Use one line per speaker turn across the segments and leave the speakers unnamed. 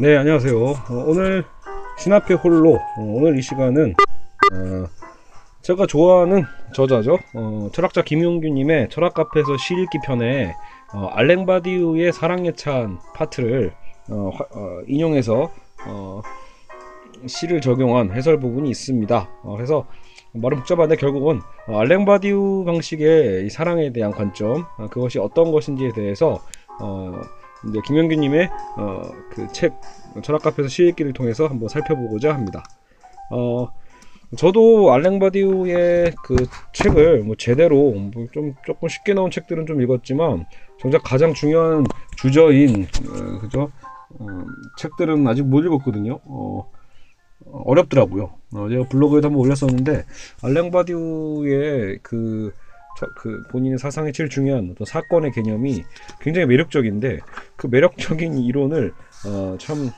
네, 안녕하세요. 어, 오늘 신앞의 홀로 어, 오늘 이 시간은 어, 제가 좋아하는 저자죠. 어, 철학자 김용규님의 철학 카페에서 시 읽기 편에 어, 알랭바디우의 사랑에 찬 파트를 어, 화- 어, 인용해서 어, 시를 적용한 해설 부분이 있습니다. 어, 그래서 말은 복잡한데 결국은 어, 알랭바디우 방식의 이 사랑에 대한 관점 어, 그것이 어떤 것인지에 대해서 어, 이제 김용규님의 어, 그책 철학 카페에서 시 읽기를 통해서 한번 살펴보고자 합니다. 어, 저도 알랭 바디우의 그 책을 뭐 제대로 뭐좀 조금 쉽게 나온 책들은 좀 읽었지만 정작 가장 중요한 주저인 어, 그죠 어, 책들은 아직 못 읽었거든요. 어, 어렵더라고요. 어, 제가 블로그에도 한번 올렸었는데 알랭 바디우의 그, 저, 그 본인의 사상의 제일 중요한 어떤 사건의 개념이 굉장히 매력적인데 그 매력적인 이론을 어, 참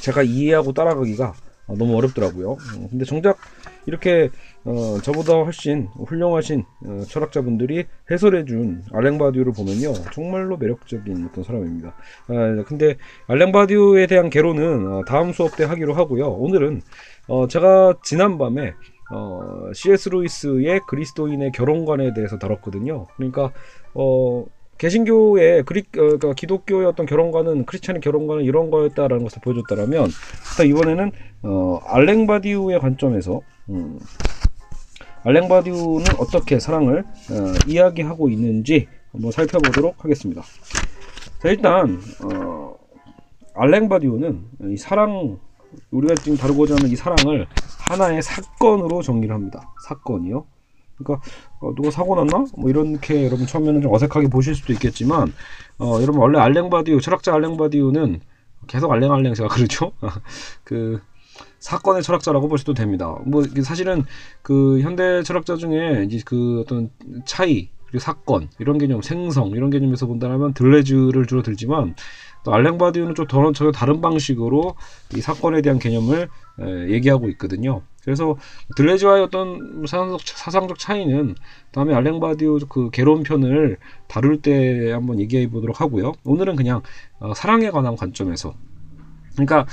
제가 이해하고 따라가기가 어, 너무 어렵더라고요. 어, 근데 정작 이렇게 어, 저보다 훨씬 훌륭하신 어, 철학자분들이 해설해준 알랭 바디우를 보면요 정말로 매력적인 어떤 사람입니다. 아, 근데 알랭 바디우에 대한 개론은 어, 다음 수업 때 하기로 하고요. 오늘은 어, 제가 지난 밤에 어, C.S. 루이스의 그리스도인의 결혼관에 대해서 다뤘거든요. 그러니까 어, 개신교의 그리, 어, 그러니까 기독교의 어떤 결혼관은 크리스찬의 결혼관은 이런 거였다라는 것을 보여줬다라면 또 이번에는 어, 알랭 바디우의 관점에서 음, 알랭 바디우는 어떻게 사랑을 어, 이야기하고 있는지 한번 살펴보도록 하겠습니다. 자, 일단 어, 알랭 바디우는 이 사랑 우리가 지금 다루고자 하는 이 사랑을 하나의 사건으로 정리를 합니다. 사건이요. 그러니까 어, 누가 사고 났나? 뭐 이렇게 여러분 처음에는 좀 어색하게 보실 수도 있겠지만 어, 여러분 원래 알랭바디우 철학자 알랭바디우는 계속 알랭알랭 제가 그러죠. 그 사건의 철학자라고 볼 수도 됩니다. 뭐 사실은 그 현대 철학자 중에 이제 그 어떤 차이 그리고 사건 이런 개념 생성 이런 개념에서 본다면 들레즈를 주로 들지만 또 알랭 바디우는 좀 더, 전혀 다른 방식으로 이 사건에 대한 개념을 에, 얘기하고 있거든요. 그래서 들뢰즈와의 어떤 사상적, 사상적 차이는 다음에 알랭 바디우 그 개론 편을 다룰 때 한번 얘기해 보도록 하고요. 오늘은 그냥 어, 사랑에 관한 관점에서 그러니까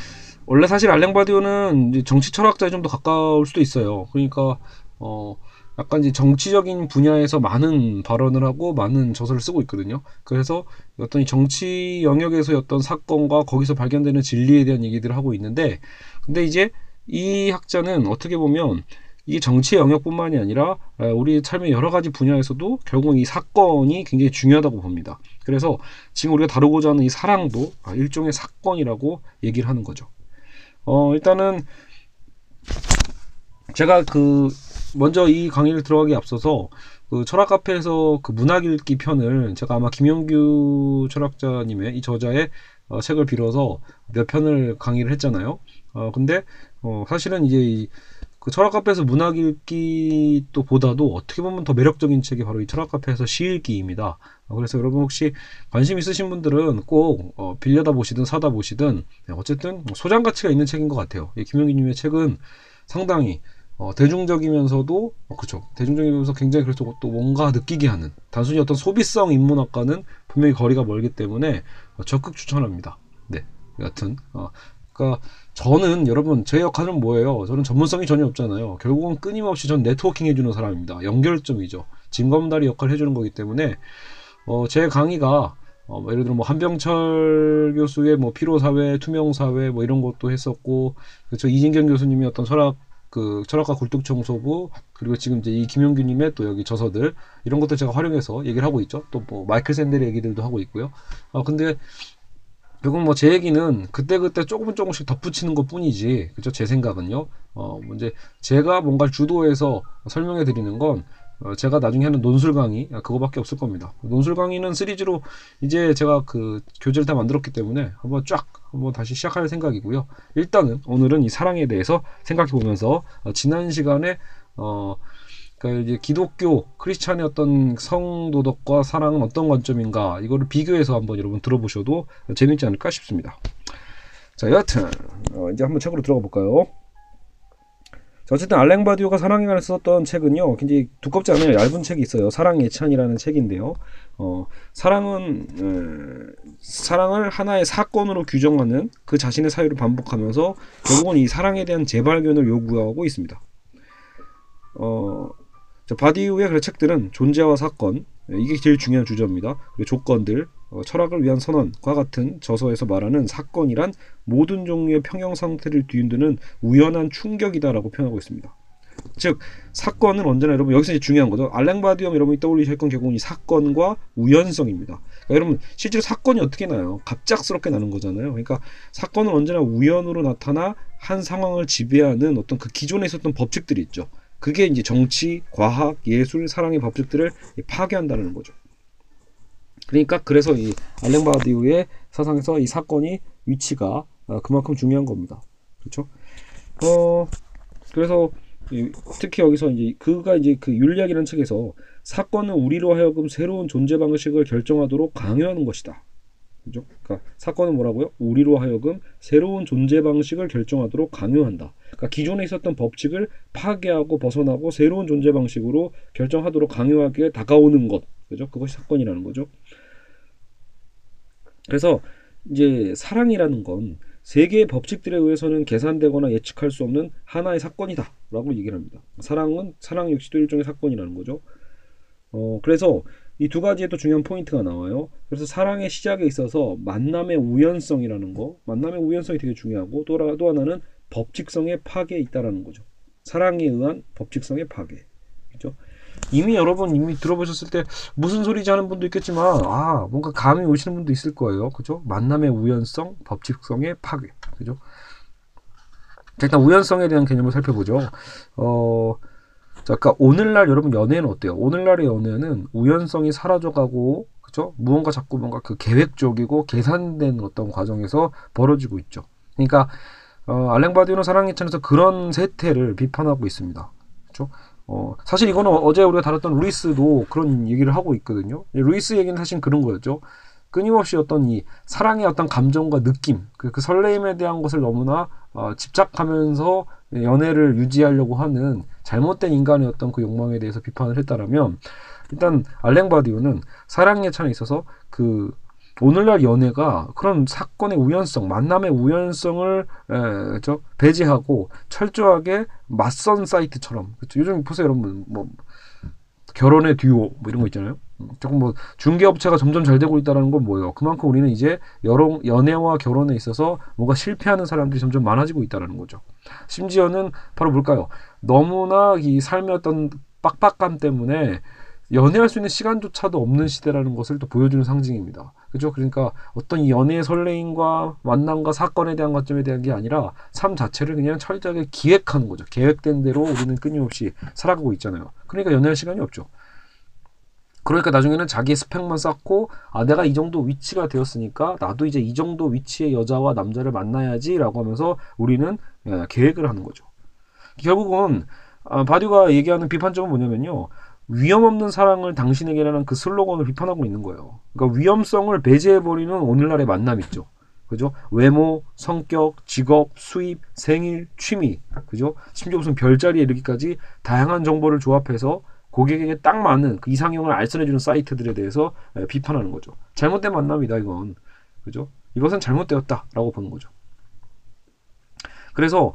원래 사실 알랭 바디우는 이제 정치 철학자에 좀 더 가까울 수도 있어요. 그러니까 어 약간 이제 정치적인 분야에서 많은 발언을 하고 많은 저서를 쓰고 있거든요. 그래서 어떤 이 정치 영역에서의 어떤 사건과 거기서 발견되는 진리에 대한 얘기들을 하고 있는데 근데 이제 이 학자는 어떻게 보면 이게 정치 영역뿐만이 아니라 에, 우리 삶의 여러 가지 분야에서도 결국 이 사건이 굉장히 중요하다고 봅니다. 그래서 지금 우리가 다루고자 하는 이 사랑도 아, 일종의 사건이라고 얘기를 하는 거죠. 어, 일단은 제가 그 먼저 이 강의를 들어가기 앞서서 그 철학 카페에서 그 문학 읽기 편을 제가 아마 김영규 철학자님의 이 저자의 어, 책을 빌어서 몇 편을 강의를 했잖아요. 어, 근데 어, 사실은 이제 이, 그 철학 카페에서 문학 읽기 또 보다도 어떻게 보면 더 매력적인 책이 바로 이 철학 카페에서 시 읽기입니다. 어, 그래서 여러분 혹시 관심 있으신 분들은 꼭 어, 빌려다 보시든 사다 보시든 네, 어쨌든 소장 가치가 있는 책인 것 같아요. 이 김영기님의 책은 상당히 어, 대중적이면서도 어, 그렇죠. 대중적이면서 굉장히 그래서 또 뭔가 느끼게 하는 단순히 어떤 소비성 인문학과는 분명히 거리가 멀기 때문에 어, 적극 추천합니다. 네, 여하튼 어, 그러니까 저는 여러분 제 역할은 뭐예요? 저는 전문성이 전혀 없잖아요. 결국은 끊임없이 전 네트워킹 해주는 사람입니다. 연결점이죠. 징검다리 역할을 해주는 거기 때문에 어, 제 강의가 어, 뭐 예를 들어 뭐 한병철 교수의 뭐 피로사회, 투명사회 뭐 이런 것도 했었고 그렇죠 이진경 교수님이 어떤 철학 그 철학과 굴뚝청소부 그리고 지금 이제 이 김용규님의 또 여기 저서들 이런 것들 제가 활용해서 얘기를 하고 있죠. 또 뭐 마이클 샌델의 얘기들도 하고 있고요. 어 근데 결국 뭐 제 얘기는 그때그때 조금 조금씩 덧붙이는 것 뿐이지 그죠 제 생각은요 어 이제 제가 뭔가 주도해서 설명해 드리는 건 어, 제가 나중에 하는 논술 강의 아, 그거밖에 없을 겁니다 논술 강의는 시리즈로 이제 제가 그 교재를 다 만들었기 때문에 한번 쫙 한번 다시 시작할 생각이고요 일단은 오늘은 이 사랑에 대해서 생각해 보면서 어, 지난 시간에 어 그러니까 이제 기독교 크리스찬의 어떤 성도덕과 사랑은 어떤 관점인가 이거를 비교해서 한번 여러분 들어보셔도 재밌지 않을까 싶습니다. 자 여하튼 어, 이제 한번 책으로 들어가 볼까요? 자, 어쨌든 알랭 바디오가 사랑에 관해서 썼던 책은요, 굉장히 두껍지 않아요. 얇은 책이 있어요. 사랑 예찬이라는 책인데요. 어, 사랑은 에, 사랑을 하나의 사건으로 규정하는 그 자신의 사유를 반복하면서 결국은 이 사랑에 대한 재발견을 요구하고 있습니다. 어, 자, 바디우의 그 책들은 존재와 사건 이게 제일 중요한 주제입니다. 조건들, 어, 철학을 위한 선언과 같은 저서에서 말하는 사건이란 모든 종류의 평형 상태를 뒤흔드는 우연한 충격이다라고 표현하고 있습니다. 즉 사건은 언제나 여러분 여기서 이제 중요한 거죠. 알랭바디엄 여러분이 떠올리실 건 결국은 이 사건과 우연성입니다. 그러니까 여러분 실제로 사건이 어떻게 나요? 갑작스럽게 나는 거잖아요. 그러니까 사건은 언제나 우연으로 나타나 한 상황을 지배하는 어떤 그 기존에 있었던 법칙들이 있죠. 그게 이제 정치, 과학, 예술, 사랑의 법칙들을 파괴한다는 거죠. 그러니까 그래서 이 알랭 바디우의 사상에서 이 사건이 위치가 어, 그만큼 중요한 겁니다. 그렇죠? 어 그래서 특히 여기서 이제 그가 이제 그 윤리학이라는 책에서 사건은 우리로 하여금 새로운 존재 방식을 결정하도록 강요하는 것이다. 그죠? 그러니까 사건은 뭐라고요? 우리로 하여금 새로운 존재 방식을 결정하도록 강요한다. 그러니까 기존에 있었던 법칙을 파괴하고 벗어나고 새로운 존재 방식으로 결정하도록 강요하기에 다가오는 것. 그죠? 그것이 사건이라는 거죠. 그래서 이제 사랑이라는 건 세계의 법칙들에 의해서는 계산되거나 예측할 수 없는 하나의 사건이다라고 얘기를 합니다. 사랑은 사랑 역시도 일종의 사건이라는 거죠. 어, 그래서 이 두 가지에 또 중요한 포인트가 나와요. 그래서 사랑의 시작에 있어서 만남의 우연성이라는 거, 만남의 우연성이 되게 중요하고 또, 또 하나는 법칙성의 파괴에 있다라는 거죠. 사랑에 의한 법칙성의 파괴. 그죠? 이미 여러분 이미 들어보셨을 때 무슨 소리지 하는 분도 있겠지만 아 뭔가 감이 오시는 분도 있을 거예요. 그죠? 만남의 우연성, 법칙성의 파괴. 그죠? 자, 일단 우연성에 대한 개념을 살펴보죠. 어, 자, 그러니까 오늘날 여러분 연애는 어때요? 오늘날의 연애는 우연성이 사라져가고 그죠? 무언가 자꾸 뭔가 그 계획적이고 계산된 어떤 과정에서 벌어지고 있죠. 그러니까 어, 알랭 바디오는 사랑의 찬에서 그런 세태를 비판하고 있습니다. 그렇죠? 어, 사실 이거는 어제 우리가 다뤘던 루이스도 그런 얘기를 하고 있거든요. 루이스 얘기는 사실 그런 거였죠. 끊임없이 어떤 이 사랑의 어떤 감정과 느낌, 그, 그 설레임에 대한 것을 너무나 어, 집착하면서 연애를 유지하려고 하는 잘못된 인간의 어떤 그 욕망에 대해서 비판을 했다라면 일단 알랭 바디오는 사랑의 찬에 있어서 그 오늘날 연애가 그런 사건의 우연성, 만남의 우연성을 에, 저 배제하고 철저하게 맞선 사이트처럼 그렇죠? 요즘 보세요 여러분 뭐 결혼의 듀오 뭐 이런 거 있잖아요. 조금 뭐 중개업체가 점점 잘 되고 있다는 건 뭐예요? 그만큼 우리는 이제 여러 연애와 결혼에 있어서 뭔가 실패하는 사람들이 점점 많아지고 있다는 거죠. 심지어는 바로 뭘까요? 너무나 이 삶의 어떤 빡빡감 때문에 연애할 수 있는 시간조차도 없는 시대라는 것을 또 보여주는 상징입니다. 그죠? 그러니까 어떤 연애의 설레임과 만남과 사건에 대한 관점에 대한 게 아니라 삶 자체를 그냥 철저하게 기획하는 거죠. 계획된 대로 우리는 끊임없이 살아가고 있잖아요. 그러니까 연애할 시간이 없죠. 그러니까 나중에는 자기 스펙만 쌓고 아 내가 이 정도 위치가 되었으니까 나도 이제 이 정도 위치의 여자와 남자를 만나야지라고 하면서 우리는 예, 계획을 하는 거죠. 결국은 아, 바디우가 얘기하는 비판점은 뭐냐면요. 위험 없는 사랑을 당신에게라는 그 슬로건을 비판하고 있는 거예요. 그러니까 위험성을 배제해버리는 오늘날의 만남 있죠. 그죠? 외모, 성격, 직업, 수입, 생일, 취미, 그죠? 심지어 무슨 별자리에 이르기까지 다양한 정보를 조합해서 고객에게 딱 맞는 그 이상형을 알선해주는 사이트들에 대해서 비판하는 거죠. 잘못된 만남이다, 이건. 그죠? 이것은 잘못되었다라고 보는 거죠. 그래서,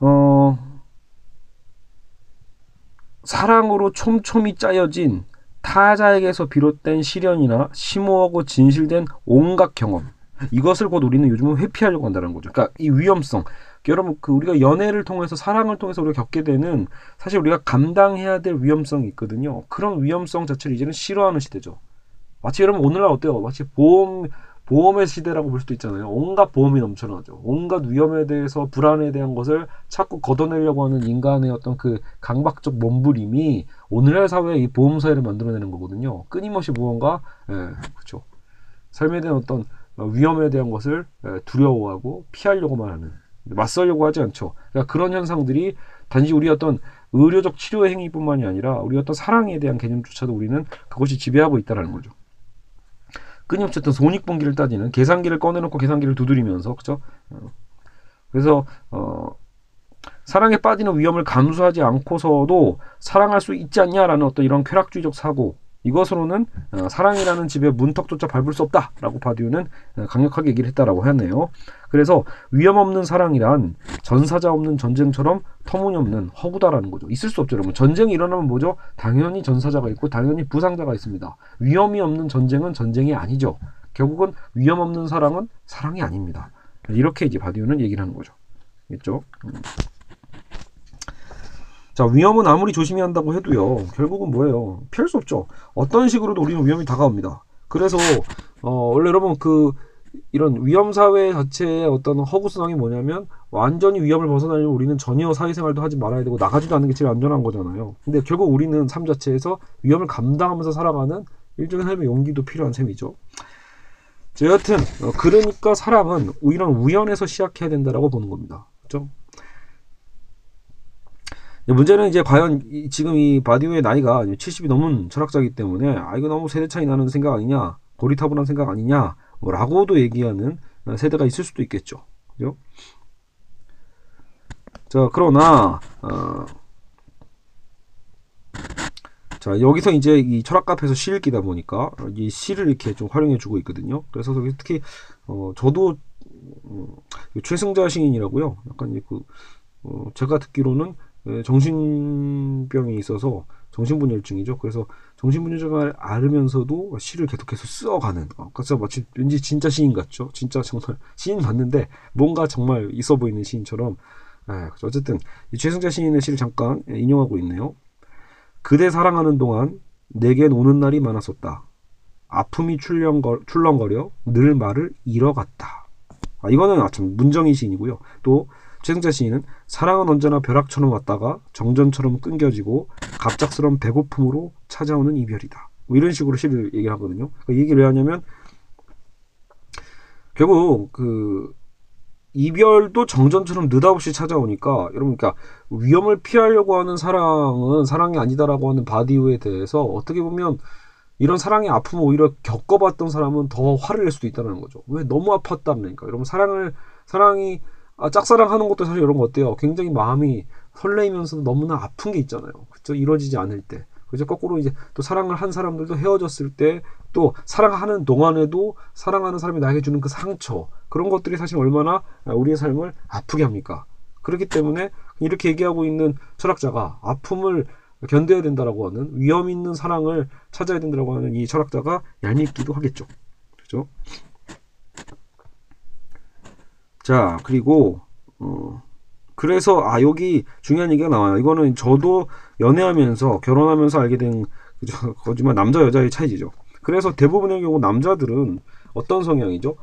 어, 사랑으로 촘촘히 짜여진 타자에게서 비롯된 시련이나 심오하고 진실된 온갖 경험 이것을 곧 우리는 요즘은 회피하려고 한다는 거죠. 그러니까 이 위험성. 여러분 그 우리가 연애를 통해서 사랑을 통해서 우리가 겪게 되는 사실 우리가 감당해야 될 위험성이 있거든요. 그런 위험성 자체를 이제는 싫어하는 시대죠. 마치 여러분 오늘날 어때요? 마치 보험 보험의 시대라고 볼 수도 있잖아요. 온갖 보험이 넘쳐나죠. 온갖 위험에 대해서 불안에 대한 것을 자꾸 걷어내려고 하는 인간의 어떤 그 강박적 몸부림이 오늘날 사회의 이 보험 사회를 만들어내는 거거든요. 끊임없이 무언가 예, 그렇죠. 삶에 대한 어떤 위험에 대한 것을 예, 두려워하고 피하려고만 하는 맞설려고 하지 않죠. 그러니까 그런 현상들이 단지 우리 어떤 의료적 치료 행위뿐만이 아니라 우리 어떤 사랑에 대한 개념조차도 우리는 그것이 지배하고 있다는 거죠. 끊임없이 어떤 손익분기를 따지는 계산기를 꺼내놓고 계산기를 두드리면서 그죠? 어. 그래서 어 사랑에 빠지는 위험을 감수하지 않고서도 사랑할 수 있지 않냐라는 어떤 이런 쾌락주의적 사고 이것으로는 어, 사랑이라는 집의 문턱조차 밟을 수 없다라고 바디우는 어, 강력하게 얘기를 했다라고 하네요. 그래서 위험 없는 사랑이란 전사자 없는 전쟁처럼 터무니없는 허구다라는 거죠. 있을 수 없죠, 여러분. 전쟁이 일어나면 뭐죠? 당연히 전사자가 있고 당연히 부상자가 있습니다. 위험이 없는 전쟁은 전쟁이 아니죠. 결국은 위험 없는 사랑은 사랑이 아닙니다. 이렇게 이제 바디우는 얘기를 하는 거죠. 있죠? 음. 자, 위험은 아무리 조심히 한다고 해도요, 결국은 뭐예요? 피할 수 없죠. 어떤 식으로도 우리는 위험이 다가옵니다. 그래서, 어, 원래 여러분, 그, 이런 위험 사회 자체의 어떤 허구성이 뭐냐면 완전히 위험을 벗어나려면 우리는 전혀 사회생활도 하지 말아야 되고 나가지도 않는 게 제일 안전한 거잖아요. 근데 결국 우리는 삶 자체에서 위험을 감당하면서 살아가는 일종의 삶의 용기도 필요한 셈이죠. 자, 여하튼 어, 그러니까 사람은 이런 우연에서 시작해야 된다라고 보는 겁니다. 그렇죠? 문제는 이제 과연 이, 지금 이 바디오의 나이가 70이 넘은 철학자이기 때문에 아 이거 너무 세대 차이 나는 생각 아니냐 고리타분한 생각 아니냐 뭐라고도 얘기하는 세대가 있을 수도 있겠죠. 그죠? 자 그러나 어, 자 여기서 이제 이 철학 카페에서 시 읽기다 보니까 이 시를 이렇게 좀 활용해 주고 있거든요. 그래서 특히 어, 저도 음, 최승자 시인이라고요. 약간 그 어, 제가 듣기로는 예, 정신병이 있어서 정신분열증이죠. 그래서 정신분열증을 앓으면서도 시를 계속해서 쓰어가는. 어, 그래서 마치 왠지 진짜 시인 같죠. 진짜 정말 시인 맞는데 뭔가 정말 있어 보이는 시인처럼. 예, 어쨌든 이 최승자 시인의 시를 잠깐 인용하고 있네요. 그대 사랑하는 동안 내겐 오는 날이 많았었다. 아픔이 출렁거, 출렁거려 늘 말을 잃어갔다. 아, 이거는 아참 문정희 시인이고요. 또 최승자 시인은 사랑은 언제나 벼락처럼 왔다가 정전처럼 끊겨지고 갑작스러운 배고픔으로 찾아오는 이별이다. 뭐 이런 식으로 시를 얘기를 하거든요. 그러니까 이 얘기를 왜 하냐면 결국 그 이별도 정전처럼 느닷없이 찾아오니까 여러분 그러니까 위험을 피하려고 하는 사랑은 사랑이 아니다라고 하는 바디우에 대해서 어떻게 보면 이런 사랑의 아픔을 오히려 겪어봤던 사람은 더 화를 낼 수도 있다는 거죠. 왜 너무 아팠다니까. 여러분 사랑을 사랑이 아, 짝사랑하는 것도 사실 이런 거 어때요? 굉장히 마음이 설레이면서 너무나 아픈 게 있잖아요. 그죠? 이루어지지 않을 때. 그죠? 거꾸로 이제 또 사랑을 한 사람들도 헤어졌을 때 또 사랑하는 동안에도 사랑하는 사람이 나에게 주는 그 상처 그런 것들이 사실 얼마나 우리의 삶을 아프게 합니까? 그렇기 때문에 이렇게 얘기하고 있는 철학자가 아픔을 견뎌야 된다라고 하는 위험 있는 사랑을 찾아야 된다라고 하는 이 철학자가 얄밉기도 하겠죠. 그죠? 자, 그리고 어 그래서 아 여기 중요한 얘기가 나와요. 이거는 저도 연애하면서 결혼하면서 알게 된 그죠? 거짓말 남자 여자의 차이죠. 그래서 대부분의 경우 남자들은 어떤 성향이죠?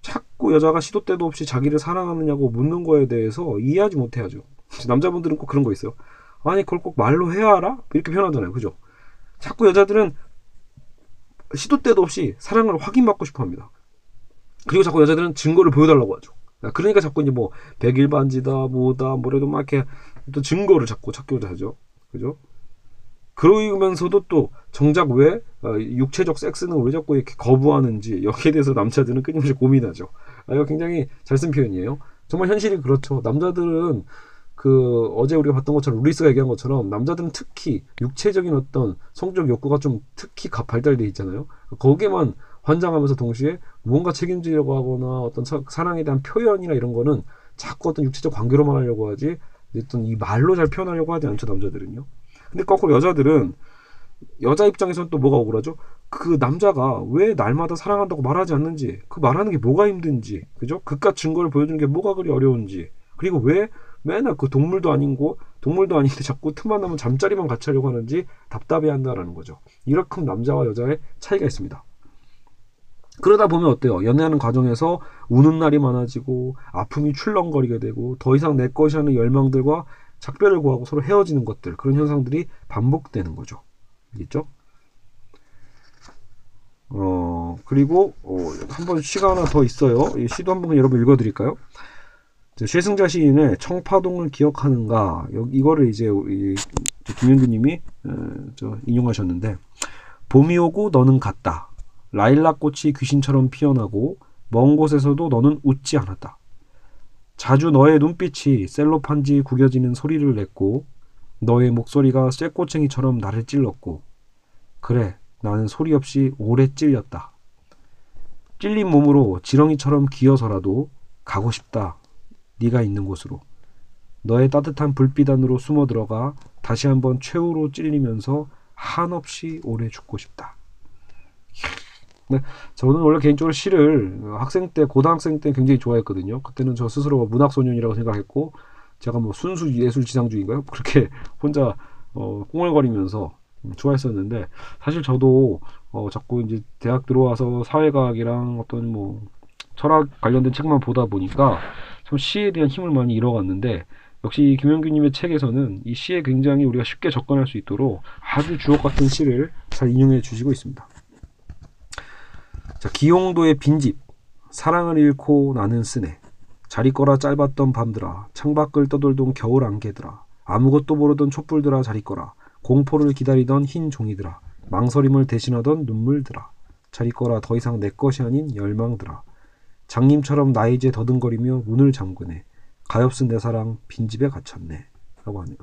자꾸 여자가 시도 때도 없이 자기를 사랑하느냐고 묻는 거에 대해서 이해하지 못해야죠. 남자분들은 꼭 그런 거 있어요. 아니 그걸 꼭 말로 해야 알아? 이렇게 표현하잖아요. 그죠? 자꾸 여자들은 시도 때도 없이 사랑을 확인받고 싶어 합니다. 그리고 자꾸 여자들은 증거를 보여달라고 하죠. 그러니까 자꾸 이제 뭐 백일 반지다 뭐다 뭐래도 막 이렇게 또 증거를 자꾸 찾고자 하죠. 그죠? 그러면서도 또 정작 왜 어, 육체적 섹스는 왜 자꾸 이렇게 거부하는지 여기에 대해서 남자들은 끊임없이 고민하죠. 아, 이거 굉장히 잘 쓴 표현이에요. 정말 현실이 그렇죠. 남자들은 그 어제 우리가 봤던 것처럼 루이스가 얘기한 것처럼 남자들은 특히 육체적인 어떤 성적 욕구가 좀 특히 발달돼 있잖아요. 거기에만 환장하면서 동시에 무언가 책임지려고 하거나 어떤 사랑에 대한 표현이나 이런 거는 자꾸 어떤 육체적 관계로만 하려고 하지 어떤 이 말로 잘 표현하려고 하지 않죠 남자들은요. 근데 거꾸로 여자들은 여자 입장에서는 또 뭐가 억울하죠? 그 남자가 왜 날마다 사랑한다고 말하지 않는지, 그 말하는 게 뭐가 힘든지, 그죠? 그깟 증거를 보여주는 게 뭐가 그리 어려운지, 그리고 왜 맨날 그 동물도 아닌고 동물도 아닌데 자꾸 틈만 나면 잠자리만 같이 하려고 하는지 답답해 한다라는 거죠. 이렇게 남자와 여자의 차이가 있습니다. 그러다 보면 어때요? 연애하는 과정에서 우는 날이 많아지고 아픔이 출렁거리게 되고 더 이상 내 것이 하는 열망들과 작별을 구하고 서로 헤어지는 것들 그런 현상들이 반복되는 거죠. 알겠죠? 어 그리고 어, 한번 시가 하나 더 있어요. 이 시도 한번 여러분 읽어드릴까요? 최승자 시인의 청파동을 기억하는가 여기 이거를 이제 김현규님이 어, 인용하셨는데 봄이 오고 너는 갔다. 라일락 꽃이 귀신처럼 피어나고 먼 곳에서도 너는 웃지 않았다. 자주 너의 눈빛이 셀로판지 구겨지는 소리를 냈고 너의 목소리가 쇠꼬챙이처럼 나를 찔렀고 그래 나는 소리 없이 오래 찔렸다. 찔린 몸으로 지렁이처럼 기어서라도 가고 싶다. 네가 있는 곳으로. 너의 따뜻한 불빛 안으로 숨어 들어가 다시 한번 최후로 찔리면서 한없이 오래 죽고 싶다. 네, 저는 원래 개인적으로 시를 학생 때 고등학생 때 굉장히 좋아했거든요. 그때는 저 스스로가 문학 소년이라고 생각했고 제가 뭐 순수 예술 지상주의인가요? 그렇게 혼자 어, 꽁얼거리면서 좋아했었는데 사실 저도 어, 자꾸 이제 대학 들어와서 사회과학이랑 어떤 뭐 철학 관련된 책만 보다 보니까 참 시에 대한 힘을 많이 잃어갔는데 역시 김영규님의 책에서는 이 시에 굉장히 우리가 쉽게 접근할 수 있도록 아주 주옥 같은 시를 잘 인용해 주시고 있습니다. 자, 기용도의 빈집. 사랑을 잃고 나는 쓰네. 잘 있거라 짧았던 밤들아. 창밖을 떠돌던 겨울 안개들아. 아무것도 모르던 촛불들아 잘 있거라. 공포를 기다리던 흰 종이들아. 망설임을 대신하던 눈물들아. 잘 있거라 더 이상 내 것이 아닌 열망들아. 장님처럼 나 이제 더듬거리며 문을 잠그네. 가엾은 내 사랑 빈집에 갇혔네. 라고 하네요.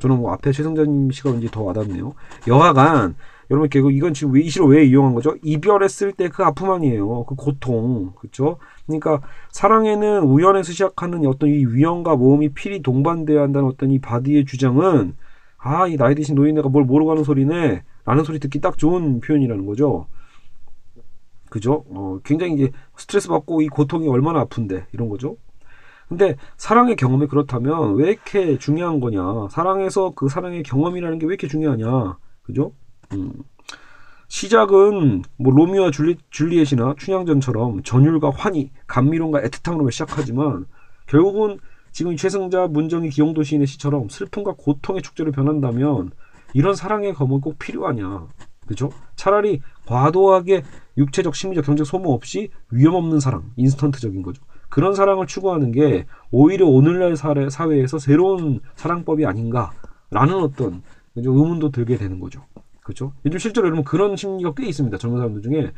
저는 뭐 앞에 최승자님 씨가 왠지 더 와닿네요. 여하간 여러분 결국 이건 지금 왜 이 시로 왜 이용한 거죠? 이별했을 때 그 아픔 아니에요. 그 고통. 그렇죠? 그러니까 사랑에는 우연에서 시작하는 어떤 이 위험과 모험이 필히 동반돼야 한다는 어떤 이 바디의 주장은 아, 이 나이 드신 노인네가 뭘 모르고 하는 소리네. 라는 소리 듣기 딱 좋은 표현이라는 거죠. 그죠? 어, 굉장히 이제 스트레스 받고 이 고통이 얼마나 아픈데 이런 거죠. 근데 사랑의 경험이 그렇다면 왜 이렇게 중요한 거냐? 사랑에서 그 사랑의 경험이라는 게 왜 이렇게 중요하냐? 그죠? 음. 시작은 뭐 로미오와 줄리, 줄리엣이나 춘향전처럼 전율과 환희, 감미론과 애틋함으로 시작하지만 결국은 지금 최승자, 문정희, 기용도 시인의 시처럼 슬픔과 고통의 축제로 변한다면 이런 사랑의 검은 꼭 필요하냐? 그죠? 차라리 과도하게 육체적, 심리적, 경제적 소모 없이 위험 없는 사랑, 인스턴트적인 거죠. 그런 사랑을 추구하는 게 오히려 오늘날 사회, 사회에서 새로운 사랑법이 아닌가라는 어떤 의문도 들게 되는 거죠. 그렇죠? 요즘 실제로 여러분 그런 심리가 꽤 있습니다. 젊은 사람들 중에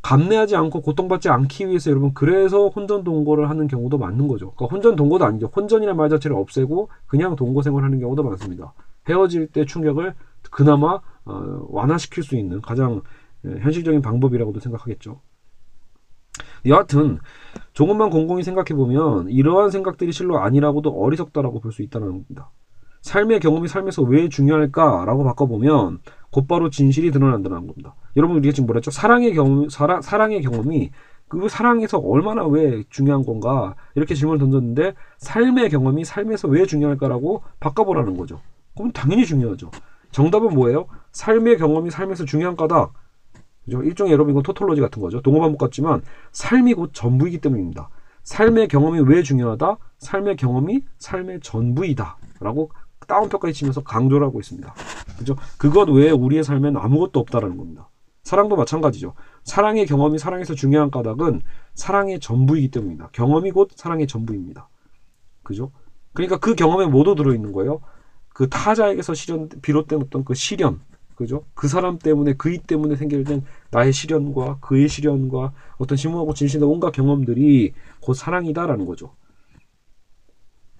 감내하지 않고 고통받지 않기 위해서 여러분 그래서 혼전 동거를 하는 경우도 많은 거죠. 그러니까 혼전 동거도 아니죠. 혼전이라는 말 자체를 없애고 그냥 동거 생활하는 경우도 많습니다. 헤어질 때 충격을 그나마 어, 완화시킬 수 있는 가장 예, 현실적인 방법이라고도 생각하겠죠. 여하튼 조금만 곰곰이 생각해 보면 이러한 생각들이 실로 아니라고도 어리석다라고 볼 수 있다는 겁니다. 삶의 경험이 삶에서 왜 중요할까라고 바꿔보면 곧바로 진실이 드러난다는 겁니다. 여러분 우리가 지금 뭐랬죠? 사랑의 경험, 사랑, 사랑의 경험이 그 사랑에서 얼마나 왜 중요한 건가 이렇게 질문을 던졌는데 삶의 경험이 삶에서 왜 중요할까라고 바꿔보라는 거죠. 그럼 당연히 중요하죠. 정답은 뭐예요? 삶의 경험이 삶에서 중요한 까다. 그죠? 일종의 여러분 이건 토톨로지 같은 거죠. 동호 반복 같지만 삶이 곧 전부이기 때문입니다. 삶의 경험이 왜 중요하다? 삶의 경험이 삶의 전부이다. 라고 다운표까지 치면서 강조를 하고 있습니다. 그죠? 그것 외에 우리의 삶엔 아무것도 없다라는 겁니다. 사랑도 마찬가지죠. 사랑의 경험이 사랑에서 중요한 까닭은 사랑의 전부이기 때문입니다. 경험이 곧 사랑의 전부입니다. 그죠? 그러니까 그 경험에 모두 들어있는 거예요. 그 타자에게서 실현, 비롯된 어떤 그 시련, 그죠? 그 사람 때문에, 그이 때문에 생길된 나의 시련과 그의 시련과 어떤 심오하고 진실한 온갖 경험들이 곧 사랑이다라는 거죠.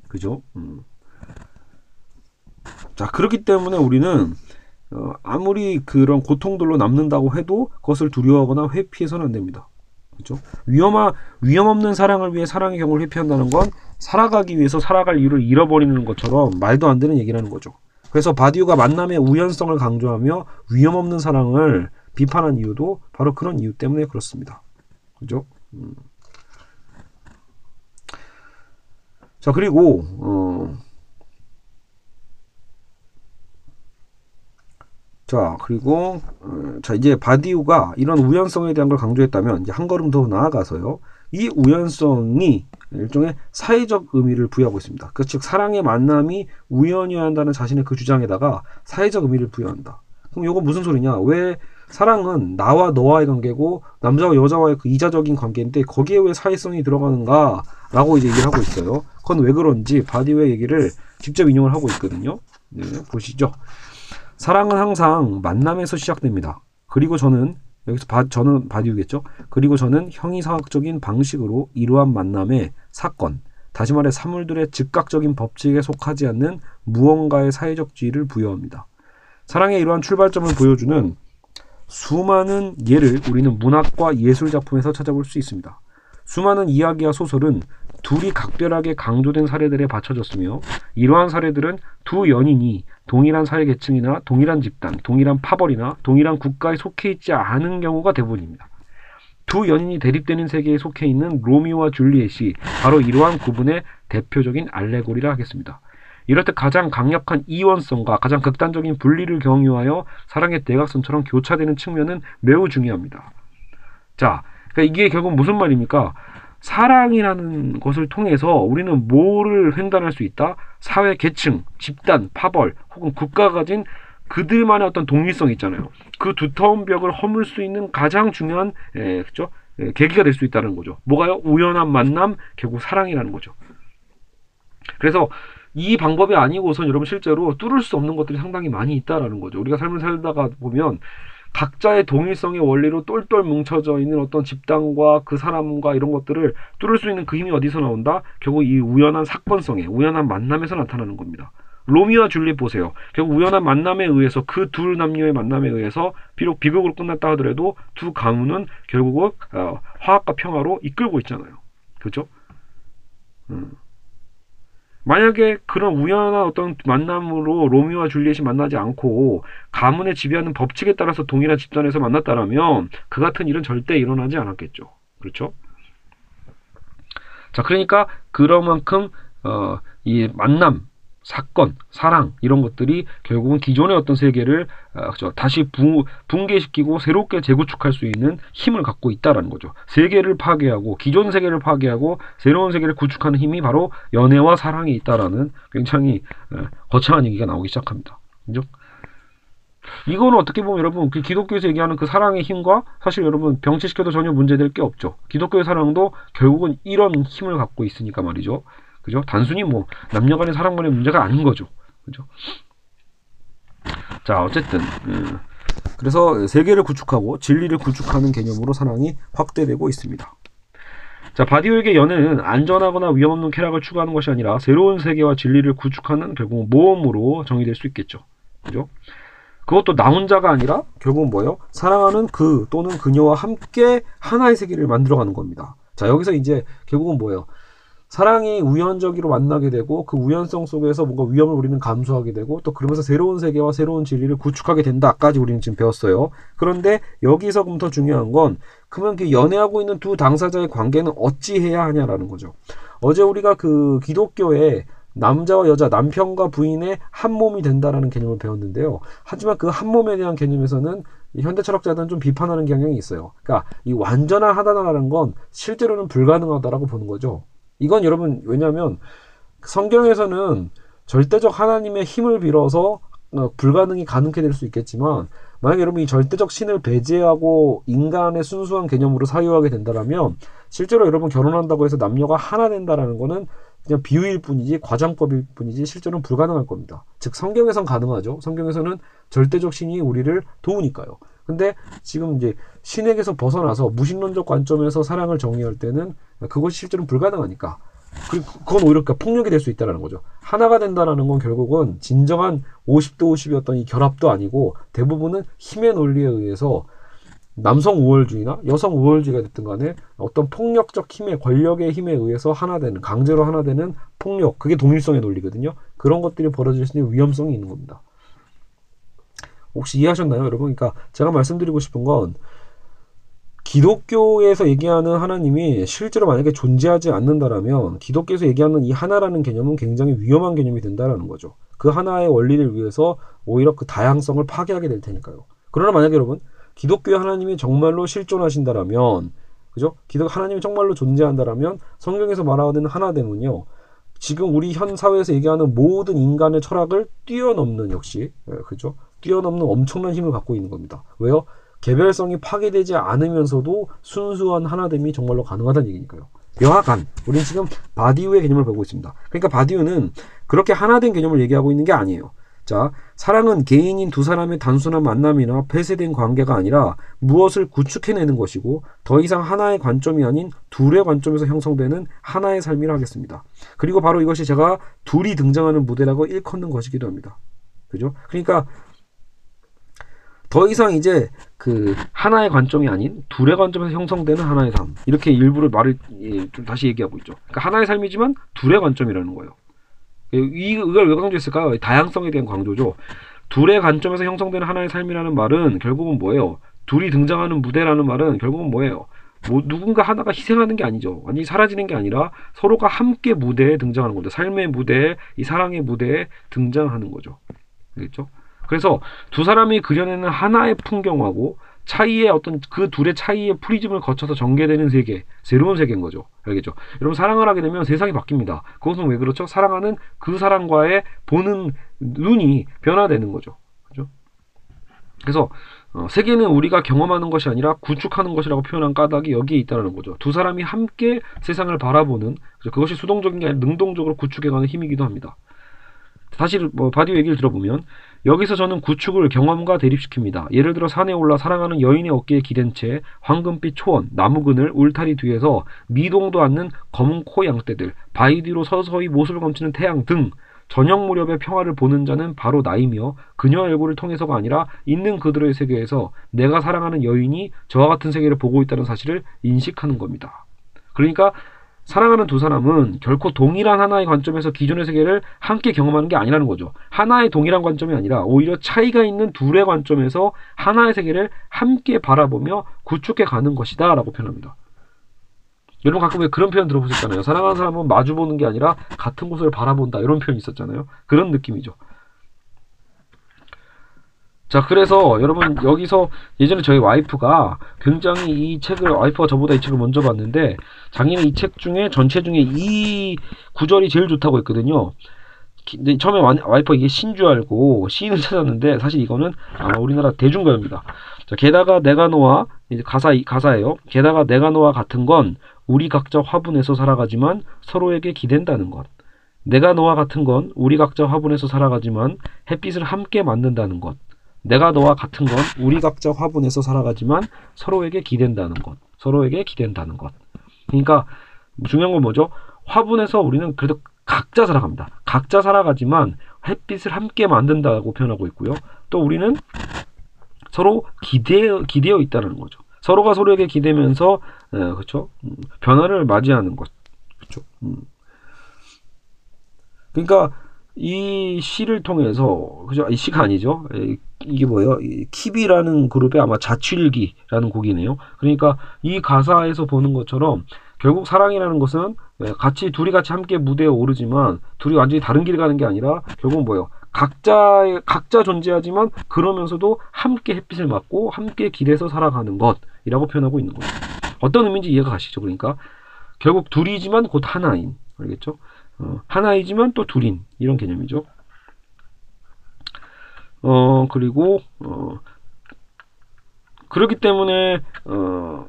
그죠? 음. 자, 그렇기 때문에 우리는 어, 아무리 그런 고통들로 남는다고 해도 그것을 두려워하거나 회피해서는 안 됩니다. 그렇죠? 위험한 위험 없는 사랑을 위해 사랑의 경우를 회피한다는 건 살아가기 위해서 살아갈 이유를 잃어버리는 것처럼 말도 안 되는 얘기라는 거죠. 그래서 바디우가 만남의 우연성을 강조하며 위험 없는 사랑을 비판한 이유도 바로 그런 이유 때문에 그렇습니다. 그죠? 음. 자 그리고 어, 자, 그리고 어, 자 이제 바디우가 이런 우연성에 대한 걸 강조했다면 이제 한 걸음 더 나아가서요. 이 우연성이 일종의 사회적 의미를 부여하고 있습니다. 그 즉 사랑의 만남이 우연이어야 한다는 자신의 그 주장에다가 사회적 의미를 부여한다. 그럼 이건 무슨 소리냐? 왜 사랑은 나와 너와의 관계고 남자와 여자와의 그 이자적인 관계인데 거기에 왜 사회성이 들어가는가라고 이제 얘기를 하고 있어요. 그건 왜 그런지 바디우의 얘기를 직접 인용을 하고 있거든요. 네, 보시죠. 사랑은 항상 만남에서 시작됩니다. 그리고 저는 여기서 바, 저는 바디우겠죠. 그리고 저는 형이상학적인 방식으로 이러한 만남의 사건, 다시 말해 사물들의 즉각적인 법칙에 속하지 않는 무언가의 사회적 지위를 부여합니다. 사랑의 이러한 출발점을 보여주는 수많은 예를 우리는 문학과 예술 작품에서 찾아볼 수 있습니다. 수많은 이야기와 소설은 둘이 각별하게 강조된 사례들에 받쳐졌으며 이러한 사례들은 두 연인이 동일한 사회 계층이나 동일한 집단, 동일한 파벌이나 동일한 국가에 속해 있지 않은 경우가 대부분입니다. 두 연인이 대립되는 세계에 속해 있는 로미오와 줄리엣이 바로 이러한 구분의 대표적인 알레고리라 하겠습니다. 이럴 때 가장 강력한 이원성과 가장 극단적인 분리를 경유하여 사랑의 대각선처럼 교차되는 측면은 매우 중요합니다. 자, 그러니까 이게 결국 무슨 말입니까? 사랑이라는 것을 통해서 우리는 뭐를 횡단할 수 있다? 사회 계층, 집단, 파벌 혹은 국가가 가진 그들만의 어떤 독립성 있잖아요. 그 두터운 벽을 허물 수 있는 가장 중요한 에, 그죠? 에, 계기가 될 수 있다는 거죠. 뭐가요? 우연한 만남, 결국 사랑이라는 거죠. 그래서 이 방법이 아니고선 여러분 실제로 뚫을 수 없는 것들이 상당히 많이 있다라는 거죠. 우리가 삶을 살다가 보면 각자의 동일성의 원리로 똘똘 뭉쳐져 있는 어떤 집단과 그 사람과 이런 것들을 뚫을 수 있는 그 힘이 어디서 나온다? 결국 이 우연한 사건성에, 우연한 만남에서 나타나는 겁니다. 로미오와 줄리엣 보세요. 결국 우연한 만남에 의해서 그 둘 남녀의 만남에 의해서 비록 비극으로 끝났다 하더라도 두 가문은 결국은 어, 화합과 평화로 이끌고 있잖아요. 그렇죠? 음. 만약에 그런 우연한 어떤 만남으로 로미오와 줄리엣이 만나지 않고 가문의 지배하는 법칙에 따라서 동일한 집단에서 만났다라면 그 같은 일은 절대 일어나지 않았겠죠. 그렇죠? 자, 그러니까 그런 만큼 어, 이 만남, 사건, 사랑 이런 것들이 결국은 기존의 어떤 세계를 어, 다시 부, 붕괴시키고 새롭게 재구축할 수 있는 힘을 갖고 있다라는 거죠. 세계를 파괴하고 기존 세계를 파괴하고 새로운 세계를 구축하는 힘이 바로 연애와 사랑이 있다라는 굉장히 어, 거창한 얘기가 나오기 시작합니다. 그죠? 이거는 어떻게 보면 여러분 그 기독교에서 얘기하는 그 사랑의 힘과 사실 여러분 병치시켜도 전혀 문제될 게 없죠. 기독교의 사랑도 결국은 이런 힘을 갖고 있으니까 말이죠. 그죠? 단순히 뭐 남녀 간의 사랑만의 문제가 아닌 거죠. 그죠? 자, 어쨌든 음, 그래서 세계를 구축하고 진리를 구축하는 개념으로 사랑이 확대되고 있습니다. 자, 바디오에게 연애는 안전하거나 위험 없는 쾌락을 추구하는 것이 아니라 새로운 세계와 진리를 구축하는 결국 모험으로 정의될 수 있겠죠. 그죠? 그것도 나 혼자가 아니라 결국은 뭐예요? 사랑하는 그 또는 그녀와 함께 하나의 세계를 만들어가는 겁니다. 자, 여기서 이제 결국은 뭐예요? 사랑이 우연적으로 만나게 되고 그 우연성 속에서 뭔가 위험을 우리는 감수하게 되고 또 그러면서 새로운 세계와 새로운 진리를 구축하게 된다까지 우리는 지금 배웠어요. 그런데 여기서부터 중요한 건 그러면 그 연애하고 있는 두 당사자의 관계는 어찌 해야 하냐라는 거죠. 어제 우리가 그 기독교에 남자와 여자, 남편과 부인의 한 몸이 된다라는 개념을 배웠는데요. 하지만 그 한 몸에 대한 개념에서는 현대 철학자들은 좀 비판하는 경향이 있어요. 그러니까 이 완전한 하다라는 건 실제로는 불가능하다라고 보는 거죠. 이건 여러분 왜냐하면 성경에서는 절대적 하나님의 힘을 빌어서 어, 불가능이 가능케 될 수 있겠지만 만약 여러분 이 절대적 신을 배제하고 인간의 순수한 개념으로 사유하게 된다면 실제로 여러분 결혼한다고 해서 남녀가 하나 된다라는 거는 그냥 비유일 뿐이지 과장법일 뿐이지 실제로는 불가능할 겁니다. 즉 성경에선 가능하죠. 성경에서는 절대적 신이 우리를 도우니까요. 근데 지금 이제 신에게서 벗어나서 무신론적 관점에서 사랑을 정의할 때는 그것이 실제로는 불가능하니까 그, 그건 오히려 그러니까 폭력이 될 수 있다는 거죠. 하나가 된다는 건 결국은 진정한 50대 50이었던 이 결합도 아니고 대부분은 힘의 논리에 의해서 남성 우월주의나 여성 우월주의가 됐든 간에 어떤 폭력적 힘의 권력의 힘에 의해서 하나 되는 강제로 하나 되는 폭력 그게 동일성의 논리거든요. 그런 것들이 벌어질 수 있는 위험성이 있는 겁니다. 혹시 이해하셨나요, 여러분? 그러니까 제가 말씀드리고 싶은 건 기독교에서 얘기하는 하나님이 실제로 만약에 존재하지 않는다라면 기독교에서 얘기하는 이 하나라는 개념은 굉장히 위험한 개념이 된다라는 거죠. 그 하나의 원리를 위해서 오히려 그 다양성을 파괴하게 될 테니까요. 그러나 만약에 여러분 기독교의 하나님이 정말로 실존하신다라면 그죠? 기독 하나님이 정말로 존재한다라면 성경에서 말하는 하나됨은요. 지금 우리 현 사회에서 얘기하는 모든 인간의 철학을 뛰어넘는 역시 예, 그죠? 뛰어넘는 엄청난 힘을 갖고 있는 겁니다. 왜요? 개별성이 파괴되지 않으면서도 순수한 하나됨이 정말로 가능하다는 얘기니까요. 여하간 우리는 지금 바디우의 개념을 보고 있습니다. 그러니까 바디우는 그렇게 하나된 개념을 얘기하고 있는 게 아니에요. 자, 사랑은 개인인 두 사람의 단순한 만남이나 폐쇄된 관계가 아니라 무엇을 구축해내는 것이고 더 이상 하나의 관점이 아닌 둘의 관점에서 형성되는 하나의 삶이라 하겠습니다. 그리고 바로 이것이 제가 둘이 등장하는 무대라고 일컫는 것이기도 합니다. 그죠? 그러니까 더 이상 이제 그 하나의 관점이 아닌 둘의 관점에서 형성되는 하나의 삶 이렇게 일부를 말을 예, 좀 다시 얘기하고 있죠. 그러니까 하나의 삶이지만 둘의 관점이라는 거예요. 이 이걸 왜 강조했을까요? 다양성에 대한 강조죠. 둘의 관점에서 형성되는 하나의 삶이라는 말은 결국은 뭐예요? 둘이 등장하는 무대라는 말은 결국은 뭐예요? 뭐 누군가 하나가 희생하는 게 아니죠. 완전히 사라지는 게 아니라 서로가 함께 무대에 등장하는 건데 삶의 무대에 이 사랑의 무대에 등장하는 거죠. 알겠죠? 그래서 두 사람이 그려내는 하나의 풍경하고 차이의 어떤 그 둘의 차이의 프리즘을 거쳐서 전개되는 세계, 새로운 세계인 거죠. 알겠죠? 여러분 사랑을 하게 되면 세상이 바뀝니다. 그것은 왜 그렇죠? 사랑하는 그 사람과의 보는 눈이 변화되는 거죠. 그죠? 그래서 어, 세계는 우리가 경험하는 것이 아니라 구축하는 것이라고 표현한 까닭이 여기에 있다는 거죠. 두 사람이 함께 세상을 바라보는 그것이 수동적인 게 아니라 능동적으로 구축해가는 힘이기도 합니다. 사실 뭐 바디우 얘기를 들어보면 여기서 저는 구축을 경험과 대립시킵니다. 예를 들어 산에 올라 사랑하는 여인의 어깨에 기댄 채 황금빛 초원, 나무그늘, 울타리 뒤에서 미동도 않는 검은 코 양떼들, 바위 뒤로 서서히 모습을 감추는 태양 등 저녁 무렵의 평화를 보는 자는 바로 나이며 그녀 얼굴을 통해서가 아니라 있는 그들의 세계에서 내가 사랑하는 여인이 저와 같은 세계를 보고 있다는 사실을 인식하는 겁니다. 그러니까 사랑하는 두 사람은 결코 동일한 하나의 관점에서 기존의 세계를 함께 경험하는 게 아니라는 거죠. 하나의 동일한 관점이 아니라 오히려 차이가 있는 둘의 관점에서 하나의 세계를 함께 바라보며 구축해 가는 것이다 라고 표현합니다. 여러분 가끔 왜 그런 표현 들어보셨잖아요. 사랑하는 사람은 마주보는 게 아니라 같은 곳을 바라본다 이런 표현이 있었잖아요. 그런 느낌이죠. 자, 그래서 여러분 여기서 예전에 저희 와이프가 굉장히 이 책을 와이프가 저보다 이 책을 먼저 봤는데 장인은 이책 중에 전체 중에 이 구절이 제일 좋다고 했거든요. 근데 처음에 와이퍼 이게 신주 알고 시인을 찾았는데 사실 이거는 아마 우리나라 대중가요입니다. 자, 게다가 내가 너와 이제 가사 가사예요. 게다가 내가 너와 같은 건 우리 각자 화분에서 살아가지만 서로에게 기댄다는 것. 내가 너와 같은 건 우리 각자 화분에서 살아가지만 햇빛을 함께 만든다는 것. 내가 너와 같은 건 우리 각자 화분에서 살아가지만 서로에게 기댄다는 것. 서로에게 기댄다는 것. 그러니까 중요한 건 뭐죠? 화분에서 우리는 그래도 각자 살아갑니다. 각자 살아가지만 햇빛을 함께 만든다고 표현하고 있고요. 또 우리는 서로 기대 기대어 있다는 거죠. 서로가 서로에게 기대면서 에, 그렇죠? 음, 변화를 맞이하는 것. 그렇죠? 음. 그러니까 이 시를 통해서 그죠? 이 시가 아니죠. 이게 뭐예요? 키비라는 그룹의 아마 자취일기라는 곡이네요. 그러니까 이 가사에서 보는 것처럼 결국 사랑이라는 것은 같이 둘이 같이 함께 무대에 오르지만 둘이 완전히 다른 길을 가는 게 아니라 결국 뭐예요? 각자의 각자 존재하지만 그러면서도 함께 햇빛을 맞고 함께 길에서 살아가는 것이라고 표현하고 있는 거예요. 어떤 의미인지 이해가 가시죠? 그러니까 결국 둘이지만 곧 하나인 알겠죠? 어, 하나이지만 또 둘인 이런 개념이죠. 어 그리고 어 그렇기 때문에 어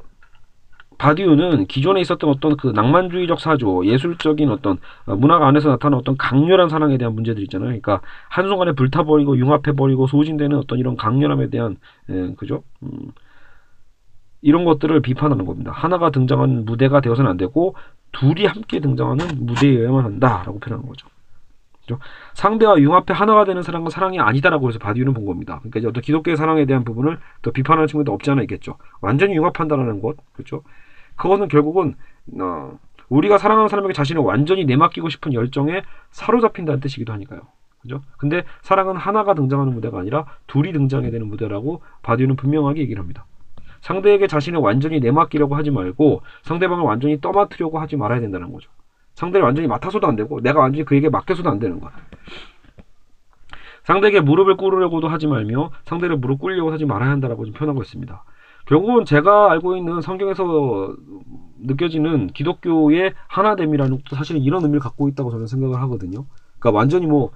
바디우는 기존에 있었던 어떤 그 낭만주의적 사조, 예술적인 어떤 어, 문학 안에서 나타나는 어떤 강렬한 사랑에 대한 문제들 있잖아요. 그러니까 한순간에 불타버리고 융합해버리고 소진되는 어떤 이런 강렬함에 대한 예, 그죠? 음, 이런 것들을 비판하는 겁니다. 하나가 등장하는 무대가 되어서는 안 되고 둘이 함께 등장하는 무대여야만 한다라고 표현하는 거죠. 상대와 융합해 하나가 되는 사랑은 사랑이 아니다라고 해서 바디유는 본 겁니다. 그러니까 이제 어떤 기독교의 사랑에 대한 부분을 또 비판하는 친구도 없지 않아 있겠죠. 완전히 융합한다라는 것, 그렇죠? 그거는 결국은 어, 우리가 사랑하는 사람에게 자신을 완전히 내맡기고 싶은 열정에 사로잡힌다는 뜻이기도 하니까요. 그죠? 근데 사랑은 하나가 등장하는 무대가 아니라 둘이 등장해야 되는 무대라고 바디유는 분명하게 얘기를 합니다. 상대에게 자신을 완전히 내맡기려고 하지 말고 상대방을 완전히 떠맡으려고 하지 말아야 된다는 거죠. 상대를 완전히 맡아서도 안 되고 내가 완전히 그에게 맡겨서도 안 되는 거야. 상대에게 무릎을 꿇으려고도 하지 말며 상대를 무릎 꿇으려고 하지 말아야 한다라고 좀 표현하고 있습니다. 결국은 제가 알고 있는 성경에서 느껴지는 기독교의 하나됨이라는 것도 사실은 이런 의미를 갖고 있다고 저는 생각을 하거든요. 그러니까 완전히 뭐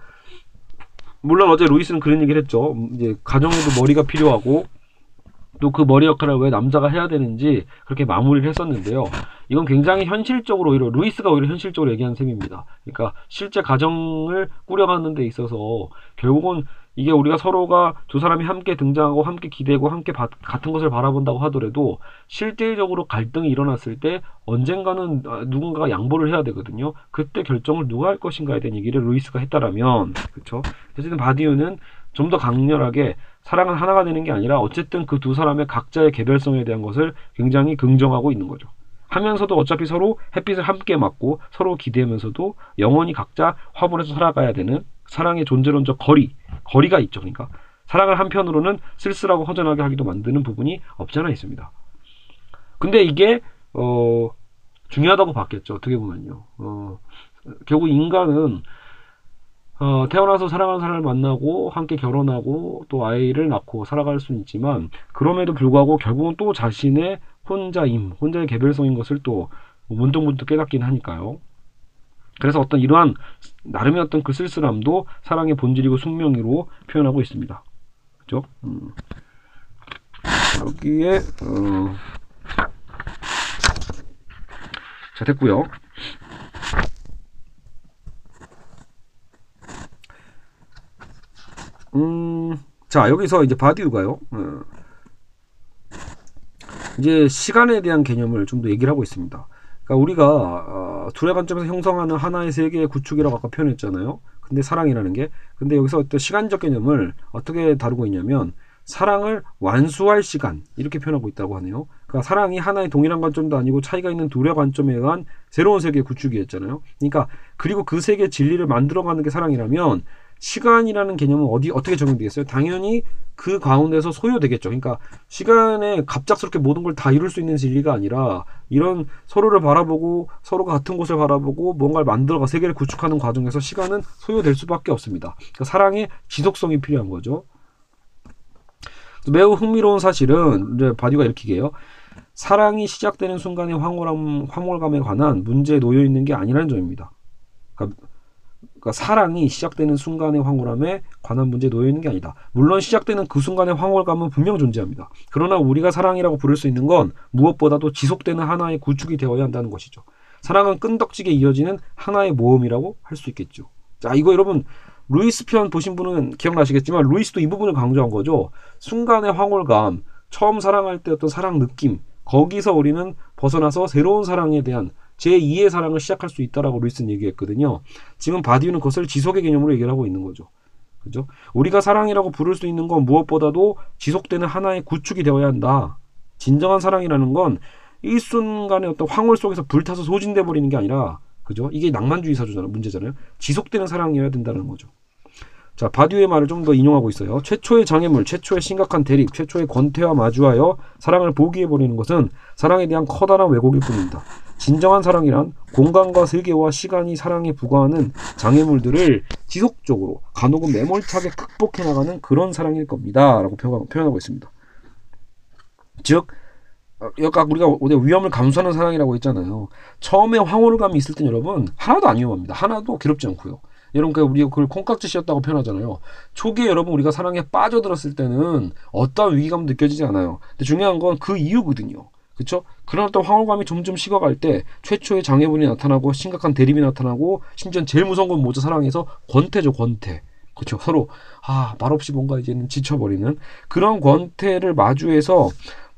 물론 어제 루이스는 그런 얘기를 했죠. 이제 가정에도 머리가 필요하고 또 그 머리 역할을 왜 남자가 해야 되는지 그렇게 마무리를 했었는데요. 이건 굉장히 현실적으로 오히려 루이스가 오히려 현실적으로 얘기한 셈입니다. 그러니까 실제 가정을 꾸려가는 데 있어서 결국은 이게 우리가 서로가 두 사람이 함께 등장하고 함께 기대고 함께 바, 같은 것을 바라본다고 하더라도 실질적으로 갈등이 일어났을 때 언젠가는 아, 누군가가 양보를 해야 되거든요. 그때 결정을 누가 할 것인가에 대한 얘기를 루이스가 했다라면 그렇죠. 어쨌든 바디우는 좀 더 강렬하게 사랑은 하나가 되는 게 아니라 어쨌든 그 두 사람의 각자의 개별성에 대한 것을 굉장히 긍정하고 있는 거죠. 하면서도 어차피 서로 햇빛을 함께 맞고 서로 기대면서도 영원히 각자 화분에서 살아가야 되는 사랑의 존재론적 거리, 거리가 있죠. 그러니까 사랑을 한편으로는 쓸쓸하고 허전하게 하기도 만드는 부분이 없지 않아 있습니다. 근데 이게 어, 중요하다고 봤겠죠. 어떻게 보면요. 어, 결국 인간은 어, 태어나서 사랑하는 사람을 만나고 함께 결혼하고 또 아이를 낳고 살아갈 수는 있지만 그럼에도 불구하고 결국은 또 자신의 혼자임, 혼자의 개별성인 것을 또 문득문득 깨닫긴 하니까요. 그래서 어떤 이러한 나름의 어떤 그 쓸쓸함도 사랑의 본질이고 숙명으로 표현하고 있습니다. 그죠? 음. 여기에 어... 자 됐고요. 음, 자 여기서 이제 바디우가요. 어, 이제 시간에 대한 개념을 좀 더 얘기를 하고 있습니다. 그러니까 우리가 어, 둘의 관점에서 형성하는 하나의 세계의 구축이라고 아까 표현했잖아요. 근데 사랑이라는 게 근데 여기서 어떤 시간적 개념을 어떻게 다루고 있냐면 사랑을 완수할 시간 이렇게 표현하고 있다고 하네요. 그러니까 사랑이 하나의 동일한 관점도 아니고 차이가 있는 둘의 관점에 의한 새로운 세계 구축이었잖아요. 그러니까 그리고 그 세계 진리를 만들어가는 게 사랑이라면 시간이라는 개념은 어디 어떻게 적용되겠어요? 당연히 그 가운데서 소요되겠죠. 그러니까 시간에 갑작스럽게 모든 걸 다 이룰 수 있는 진리가 아니라 이런 서로를 바라보고 서로가 같은 곳을 바라보고 뭔가를 만들어가 세계를 구축하는 과정에서 시간은 소요될 수밖에 없습니다. 그러니까 사랑의 지속성이 필요한 거죠. 매우 흥미로운 사실은 이제 바디우가 이렇게 얘기해요. 사랑이 시작되는 순간의 황홀함, 황홀감에 관한 문제에 놓여 있는 게 아니라는 점입니다. 그러니까 그러니까 사랑이 시작되는 순간의 황홀함에 관한 문제에 놓여 있는 게 아니다. 물론 시작되는 그 순간의 황홀감은 분명 존재합니다. 그러나 우리가 사랑이라고 부를 수 있는 건 무엇보다도 지속되는 하나의 구축이 되어야 한다는 것이죠. 사랑은 끈덕지게 이어지는 하나의 모험이라고 할 수 있겠죠. 자, 이거 여러분 루이스 편 보신 분은 기억나시겠지만 루이스도 이 부분을 강조한 거죠. 순간의 황홀감, 처음 사랑할 때 어떤 사랑 느낌, 거기서 우리는 벗어나서 새로운 사랑에 대한 제2의 사랑을 시작할 수 있다라고 루이스는 얘기했거든요. 지금 바디우는 그것을 지속의 개념으로 얘기를 하고 있는 거죠. 그죠? 우리가 사랑이라고 부를 수 있는 건 무엇보다도 지속되는 하나의 구축이 되어야 한다. 진정한 사랑이라는 건 일순간의 어떤 황홀 속에서 불타서 소진돼 버리는 게 아니라 그죠? 이게 낭만주의 사주잖아요. 문제잖아요. 지속되는 사랑이어야 된다는 거죠. 자, 바디우의 말을 좀 더 인용하고 있어요. 최초의 장애물, 최초의 심각한 대립, 최초의 권태와 마주하여 사랑을 포기해 버리는 것은 사랑에 대한 커다란 왜곡일 뿐입니다. 진정한 사랑이란 공간과 세계와 시간이 사랑에 부과하는 장애물들을 지속적으로 간혹은 매몰차게 극복해 나가는 그런 사랑일 겁니다. 라고 표현하고 있습니다. 즉, 여기 어, 우리가 위험을 감수하는 사랑이라고 했잖아요. 처음에 황홀감이 있을 땐 여러분 하나도 안 위험합니다. 하나도 괴롭지 않고요. 여러분 그 우리가 그걸 콩깍지 씌었다고 표현하잖아요. 초기에 여러분 우리가 사랑에 빠져들었을 때는 어떠한 위기감 느껴지지 않아요. 근데 중요한 건 그 이유거든요. 그렇죠? 그런 어떤 황홀감이 점점 식어갈 때 최초의 장애물이 나타나고 심각한 대립이 나타나고 심지어 제일 무서운 건 뭐죠? 사랑에서 권태죠, 권태. 그렇죠? 서로 아 말없이 뭔가 이제는 지쳐버리는 그런 권태를 마주해서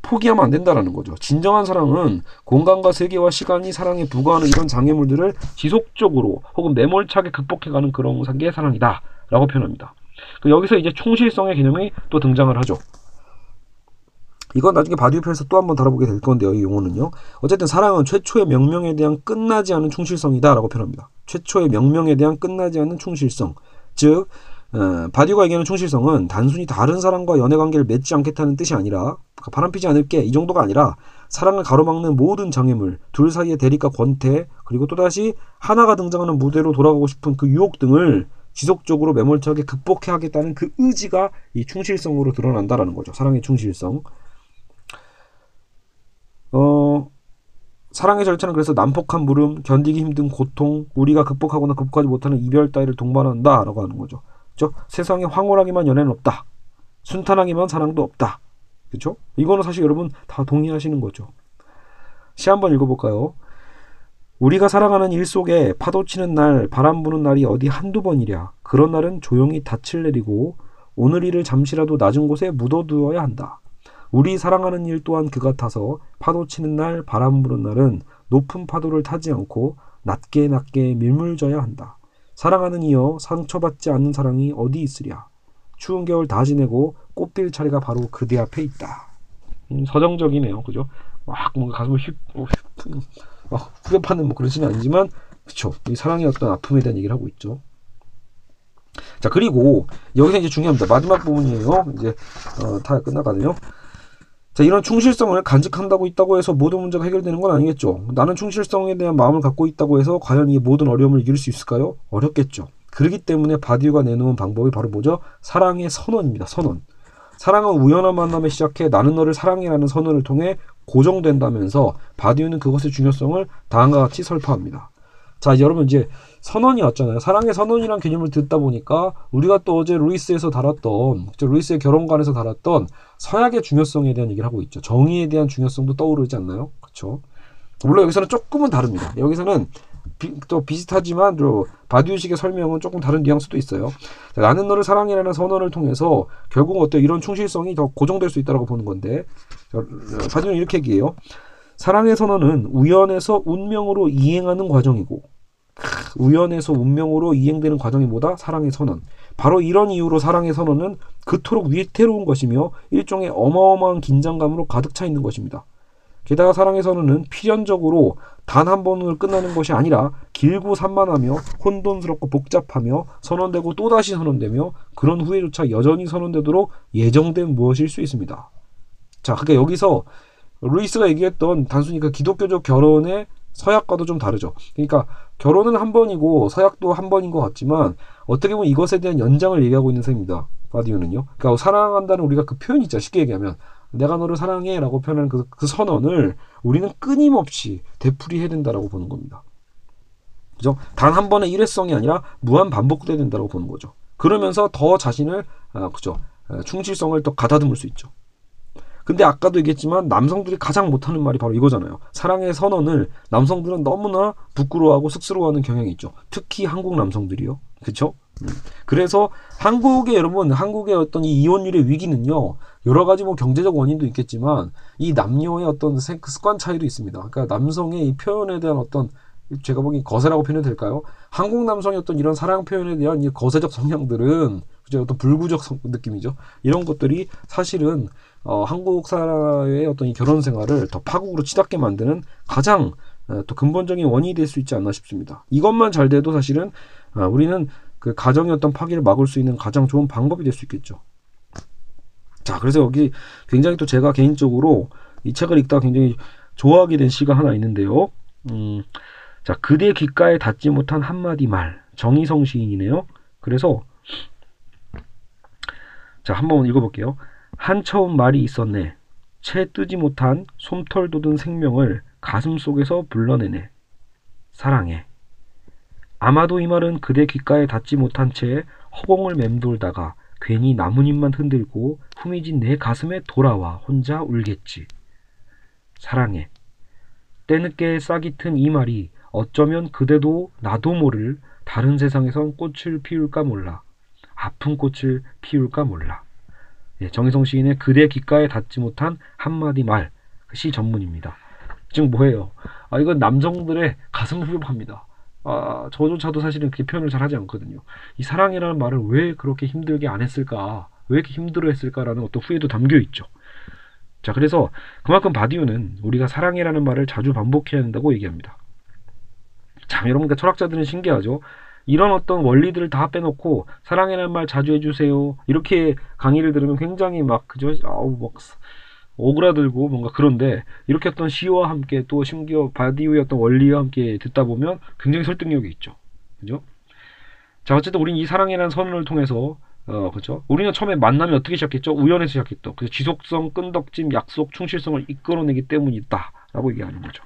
포기하면 안 된다라는 거죠. 진정한 사랑은 공간과 세계와 시간이 사랑에 부과하는 이런 장애물들을 지속적으로 혹은 매몰차게 극복해가는 그런 상계의 사랑이다라고 표현합니다. 그 여기서 이제 충실성의 개념이 또 등장을 하죠. 이건 나중에 바디우편에서 또 한번 다뤄보게 될 건데요. 이 용어는요. 어쨌든 사랑은 최초의 명명에 대한 끝나지 않은 충실성이다 라고 표현합니다. 최초의 명명에 대한 끝나지 않는 충실성. 즉 어, 바디우가 얘기하는 충실성은 단순히 다른 사람과 연애 관계를 맺지 않겠다는 뜻이 아니라 그러니까 바람피지 않을게 이 정도가 아니라 사랑을 가로막는 모든 장애물, 둘 사이의 대립과 권태, 그리고 또다시 하나가 등장하는 무대로 돌아가고 싶은 그 유혹 등을 지속적으로 매몰차게 극복해 하겠다는 그 의지가 이 충실성으로 드러난다라는 거죠. 사랑의 충실성. 어, 사랑의 절차는 그래서 난폭한 물음, 견디기 힘든 고통, 우리가 극복하거나 극복하지 못하는 이별 따위를 동반한다라고 하는 거죠. 그죠? 세상에 황홀하기만 연애는 없다. 순탄하기만 사랑도 없다. 그렇죠? 이거는 사실 여러분 다 동의하시는 거죠. 시 한번 읽어볼까요? 우리가 살아가는 일 속에 파도 치는 날, 바람 부는 날이 어디 한두 번이랴. 그런 날은 조용히 닻을 내리고 오늘 일을 잠시라도 낮은 곳에 묻어두어야 한다. 우리 사랑하는 일 또한 그 같아서 파도 치는 날, 바람 부는 날은 높은 파도를 타지 않고 낮게 낮게 밀물져야 한다. 사랑하는 이여 상처받지 않는 사랑이 어디 있으랴. 추운 겨울 다 지내고 꽃필 차례가 바로 그대 앞에 있다. 음, 서정적이네요. 그죠? 막 뭔가 가슴을 휘, 어, 휘, 어, 후벼 파는 뭐 그러지는 아니지만 그쵸. 이 사랑의 어떤 아픔에 대한 얘기를 하고 있죠. 자 그리고 여기서 이제 중요합니다. 마지막 부분이에요. 이제 어, 다 끝나가네요. 자 이런 충실성을 간직한다고 있다고 해서 모든 문제가 해결되는 건 아니겠죠. 나는 충실성에 대한 마음을 갖고 있다고 해서 과연 이 모든 어려움을 이길 수 있을까요? 어렵겠죠. 그렇기 때문에 바디우가 내놓은 방법이 바로 뭐죠? 사랑의 선언입니다. 선언. 사랑은 우연한 만남에 시작해 나는 너를 사랑해라는 선언을 통해 고정된다면서 바디우는 그것의 중요성을 다음과 같이 설파합니다. 자, 여러분 이제 선언이 왔잖아요. 사랑의 선언이란 개념을 듣다 보니까 우리가 또 어제 루이스에서 다뤘던 루이스의 결혼관에서 다뤘던 서약의 중요성에 대한 얘기를 하고 있죠. 정의에 대한 중요성도 떠오르지 않나요? 그렇죠. 물론 여기서는 조금은 다릅니다. 여기서는 비, 또 비슷하지만 또 바디우식의 설명은 조금 다른 뉘앙스도 있어요. 자, 나는 너를 사랑이라는 선언을 통해서 결국 어때 이런 충실성이 더 고정될 수 있다고 보는 건데 바디우는 이렇게 얘기해요. 사랑의 선언은 우연에서 운명으로 이행하는 과정이고 우연에서 운명으로 이행되는 과정이 뭐다? 사랑의 선언. 바로 이런 이유로 사랑의 선언은 그토록 위태로운 것이며 일종의 어마어마한 긴장감으로 가득 차 있는 것입니다. 게다가 사랑의 선언은 필연적으로 단 한 번으로 끝나는 것이 아니라 길고 산만하며 혼돈스럽고 복잡하며 선언되고 또다시 선언되며 그런 후에조차 여전히 선언되도록 예정된 무엇일 수 있습니다. 자, 그러니까 여기서 루이스가 얘기했던 단순히 그 기독교적 결혼의 서약과도 좀 다르죠. 그러니까 결혼은 한 번이고 서약도 한 번인 것 같지만 어떻게 보면 이것에 대한 연장을 얘기하고 있는 셈입니다. 바디오는요. 그러니까 사랑한다는 우리가 그 표현 있죠. 쉽게 얘기하면 내가 너를 사랑해라고 표현하는 그, 그 선언을 우리는 끊임없이 되풀이해야 된다라고 보는 겁니다. 그죠? 단 한 번의 일회성이 아니라 무한 반복돼야 된다고 보는 거죠. 그러면서 더 자신을 아, 그죠? 충실성을 더 가다듬을 수 있죠. 근데 아까도 얘기했지만 남성들이 가장 못하는 말이 바로 이거잖아요. 사랑의 선언을 남성들은 너무나 부끄러워하고 쑥스러워하는 경향이 있죠. 특히 한국 남성들이요. 그렇죠? 음. 그래서 한국의 여러분 한국의 어떤 이 이혼율의 위기는요 여러 가지 뭐 경제적 원인도 있겠지만 이 남녀의 어떤 습관 차이도 있습니다. 그러니까 남성의 이 표현에 대한 어떤 제가 보기엔 거세라고 표현해도 될까요? 한국 남성의 어떤 이런 사랑 표현에 대한 이 거세적 성향들은 그죠 어떤 불구적 느낌이죠. 이런 것들이 사실은 어, 한국 사회의 어떤 이 결혼 생활을 더 파국으로 치닫게 만드는 가장 어, 또 근본적인 원인이 될 수 있지 않나 싶습니다. 이것만 잘 돼도 사실은 어, 우리는 그 가정의 어떤 파기를 막을 수 있는 가장 좋은 방법이 될 수 있겠죠. 자, 그래서 여기 굉장히 또 제가 개인적으로 이 책을 읽다가 굉장히 좋아하게 된 시가 하나 있는데요. 음, 자, 그대 귓가에 닿지 못한 한마디 말. 정의성 시인이네요. 그래서 자, 한번 읽어볼게요. 한처음 말이 있었네. 채 뜨지 못한 솜털 돋은 생명을 가슴 속에서 불러내네. 사랑해. 아마도 이 말은 그대 귓가에 닿지 못한 채 허공을 맴돌다가 괜히 나뭇잎만 흔들고 후미진 내 가슴에 돌아와 혼자 울겠지. 사랑해. 때늦게 싹이 튼 이 말이 어쩌면 그대도 나도 모를 다른 세상에선 꽃을 피울까 몰라. 아픈 꽃을 피울까 몰라. 예, 정희성 시인의 그대 귓가에 닿지 못한 한마디 말, 그시 전문입니다. 즉 뭐예요? 아, 이건 남성들의 가슴 후벼합니다. 아, 저조차도 사실은 그렇게 표현을 잘 하지 않거든요. 이 사랑이라는 말을 왜 그렇게 힘들게 안 했을까? 왜 이렇게 힘들어 했을까라는 어떤 후회도 담겨 있죠. 자, 그래서 그만큼 바디우는 우리가 사랑이라는 말을 자주 반복해야 한다고 얘기합니다. 참, 여러분, 그 철학자들은 신기하죠. 이런 어떤 원리들을 다 빼놓고 사랑이라는 말 자주 해주세요. 이렇게 강의를 들으면 굉장히 막 그죠? 아우 막 오그라들고 뭔가 그런데 이렇게 어떤 시와 함께 또 심지어 바디우의 어떤 원리와 함께 듣다 보면 굉장히 설득력이 있죠. 그죠? 자 어쨌든 우리는 이 사랑이라는 선언을 통해서 어 그죠? 우리는 처음에 만남이 어떻게 시작했죠? 우연에서 시작했죠. 그래서 지속성, 끈덕짐, 약속, 충실성을 이끌어내기 때문이다라고 얘기하는 거죠.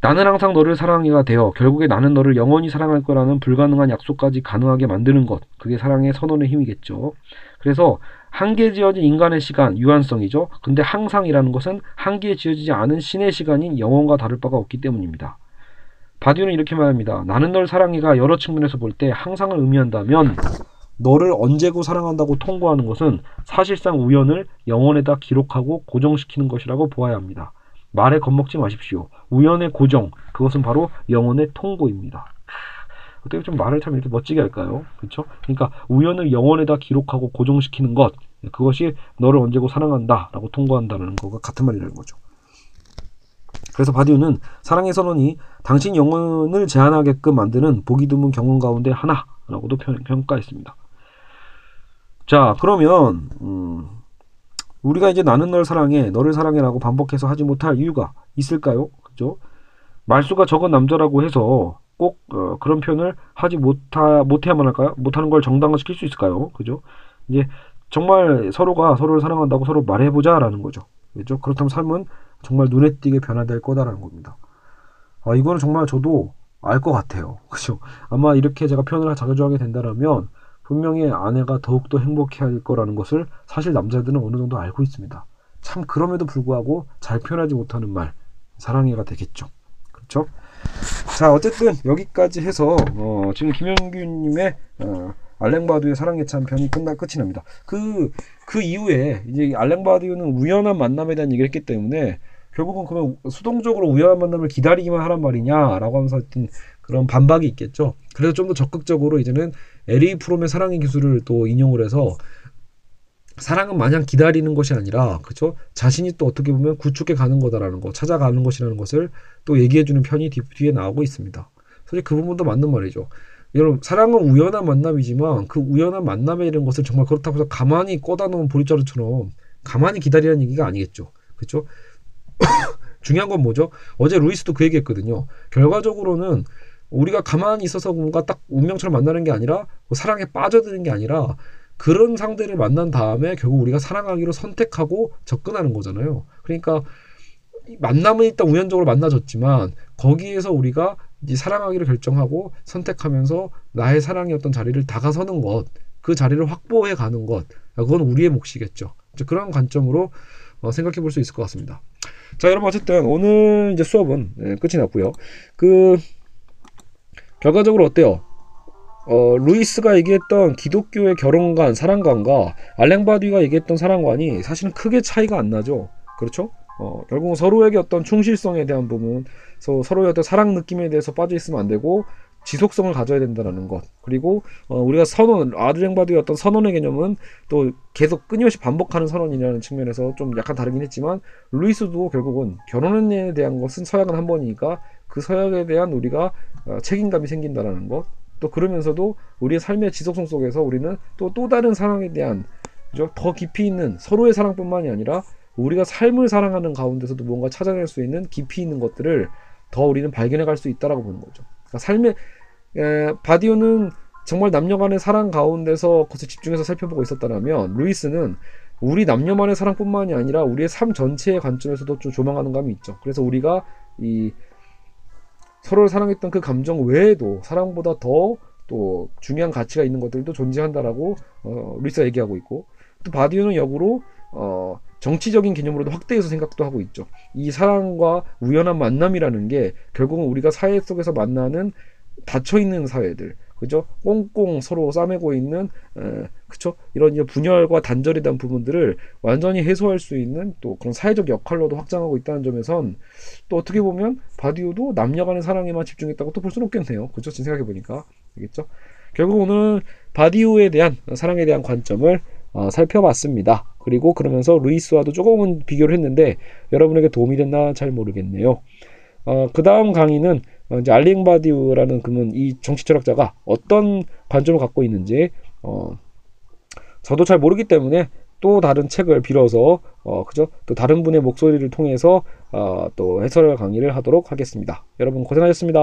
나는 항상 너를 사랑해가 되어 결국에 나는 너를 영원히 사랑할 거라는 불가능한 약속까지 가능하게 만드는 것. 그게 사랑의 선언의 힘이겠죠. 그래서 한계 지어진 인간의 시간, 유한성이죠. 근데 항상이라는 것은 한계에 지어지지 않은 신의 시간인 영원과 다를 바가 없기 때문입니다. 바디오는 이렇게 말합니다. 나는 널 사랑해가 여러 측면에서 볼 때 항상을 의미한다면 너를 언제고 사랑한다고 통보하는 것은 사실상 우연을 영혼에다 기록하고 고정시키는 것이라고 보아야 합니다. 말에 겁먹지 마십시오. 우연의 고정, 그것은 바로 영혼의 통보입니다. 어떻게 좀 말을 참 이렇게 멋지게 할까요? 그렇죠? 그러니까 우연을 영혼에다 기록하고 고정시키는 것, 그것이 너를 언제고 사랑한다라고 통보한다는 것과 같은 말이라는 거죠. 그래서 바디우는 사랑의 선언이 당신 영혼을 제한하게끔 만드는 보기 드문 경험 가운데 하나라고도 평 가했습니다. 자, 그러면 음, 우리가 이제 나는 널 사랑해, 너를 사랑해라고 반복해서 하지 못할 이유가 있을까요? 그죠? 말수가 적은 남자라고 해서 꼭 어, 그런 표현을 하지 못하 못해야만 할까요? 못하는 걸 정당화시킬 수 있을까요? 그죠? 이제 정말 서로가 서로를 사랑한다고 서로 말해보자라는 거죠. 그죠? 그렇다면 삶은 정말 눈에 띄게 변화될 거다라는 겁니다. 아, 이거는 정말 저도 알 것 같아요. 그죠? 아마 이렇게 제가 표현을 자주 하게 된다면 분명히 아내가 더욱더 행복해 할 거라는 것을 사실 남자들은 어느 정도 알고 있습니다. 참 그럼에도 불구하고 잘 표현하지 못하는 말 사랑해가 되겠죠. 그렇죠? 자 어쨌든 여기까지 해서 어, 지금 김영규님의 어, 알랭바두의 사랑의 참 편이 끝나 끝이 납니다. 그그 그 이후에 이제 알랭바두는 우연한 만남에 대한 얘기를 했기 때문에 결국은 그러면 수동적으로 우연한 만남을 기다리기만 하란 말이냐라고 하면서 하여튼 그런 반박이 있겠죠. 그래서 좀 더 적극적으로 이제는 에리 프롬의 사랑의 기술을 또 인용을 해서 사랑은 마냥 기다리는 것이 아니라 그렇죠 자신이 또 어떻게 보면 구축해 가는 거다라는 거 찾아가는 것이라는 것을 또 얘기해 주는 편이 뒤, 뒤에 나오고 있습니다. 사실 그 부분도 맞는 말이죠. 여러분 사랑은 우연한 만남이지만 그 우연한 만남에 이른 것을 정말 그렇다고 해서 가만히 꺼다 놓은 보리자루처럼 가만히 기다리라는 얘기가 아니겠죠. 그렇죠? 중요한 건 뭐죠? 어제 루이스도 그 얘기했거든요. 결과적으로는 우리가 가만히 있어서 뭔가 딱 운명처럼 만나는 게 아니라 뭐 사랑에 빠져드는 게 아니라 그런 상대를 만난 다음에 결국 우리가 사랑하기로 선택하고 접근하는 거잖아요. 그러니까 만남은 일단 우연적으로 만나졌지만 거기에서 우리가 이제 사랑하기로 결정하고 선택하면서 나의 어떤 자리를 다가서는 것, 그 자리를 확보해 가는 것, 그건 우리의 몫이겠죠. 그런 관점으로 어, 생각해 볼 수 있을 것 같습니다. 자, 여러분 어쨌든 오늘 이제 수업은 네, 끝이 났고요. 그 결과적으로 어때요? 어, 루이스가 얘기했던 기독교의 결혼관, 사랑관과 알랭 바디우가 얘기했던 사랑관이 사실은 크게 차이가 안 나죠. 그렇죠? 어, 결국은 서로에게 어떤 충실성에 대한 부분, 서, 서로의 어떤 사랑 느낌에 대해서 빠져 있으면 안 되고 지속성을 가져야 된다는 것. 그리고 어, 우리가 선언, 알랭 바디우의 어떤 선언의 개념은 또 계속 끊임없이 반복하는 선언이라는 측면에서 좀 약간 다르긴 했지만 루이스도 결국은 결혼에 대한 것은 서약은 한 번이니까 그 서약에 대한 우리가 어, 책임감이 생긴다라는 것. 또 그러면서도 우리의 삶의 지속성 속에서 우리는 또또 다른 사랑에 대한 그죠? 더 깊이 있는 서로의 사랑뿐만이 아니라 우리가 삶을 사랑하는 가운데서도 뭔가 찾아낼 수 있는 깊이 있는 것들을 더 우리는 발견해 갈 수 있다라고 보는 거죠. 그러니까 삶의 에, 바디오는 정말 남녀간의 사랑 가운데서 그것을 집중해서 살펴보고 있었다면 루이스는 우리 남녀만의 사랑뿐만이 아니라 우리의 삶 전체의 관점에서도 좀 조망하는 감이 있죠. 그래서 우리가 이 서로를 사랑했던 그 감정 외에도 사랑보다 더 또 중요한 가치가 있는 것들도 존재한다라고 어, 루이스가 얘기하고 있고 또 바디오는 역으로 어, 정치적인 개념으로도 확대해서 생각도 하고 있죠. 이 사랑과 우연한 만남이라는 게 결국은 우리가 사회 속에서 만나는 닫혀 있는 사회들, 그죠? 꽁꽁 서로 싸매고 있는, 에, 그쵸? 이런 분열과 단절에 대한 부분들을 완전히 해소할 수 있는 또 그런 사회적 역할로도 확장하고 있다는 점에선 또 어떻게 보면 바디우도 남녀 간의 사랑에만 집중했다고 또 볼 수는 없겠네요. 그죠? 지금 생각해 보니까. 알겠죠? 결국 오늘 바디우에 대한, 사랑에 대한 관점을 어, 살펴봤습니다. 그리고 그러면서 루이스와도 조금은 비교를 했는데 여러분에게 도움이 됐나 잘 모르겠네요. 어, 그 다음 강의는 어, 이제 알랭 바디우라는 그분 이 정치 철학자가 어떤 관점을 갖고 있는지 어, 저도 잘 모르기 때문에 또 다른 책을 빌어서 어, 그죠? 또 다른 분의 목소리를 통해서 어, 또 해설 강의를 하도록 하겠습니다. 여러분 고생하셨습니다.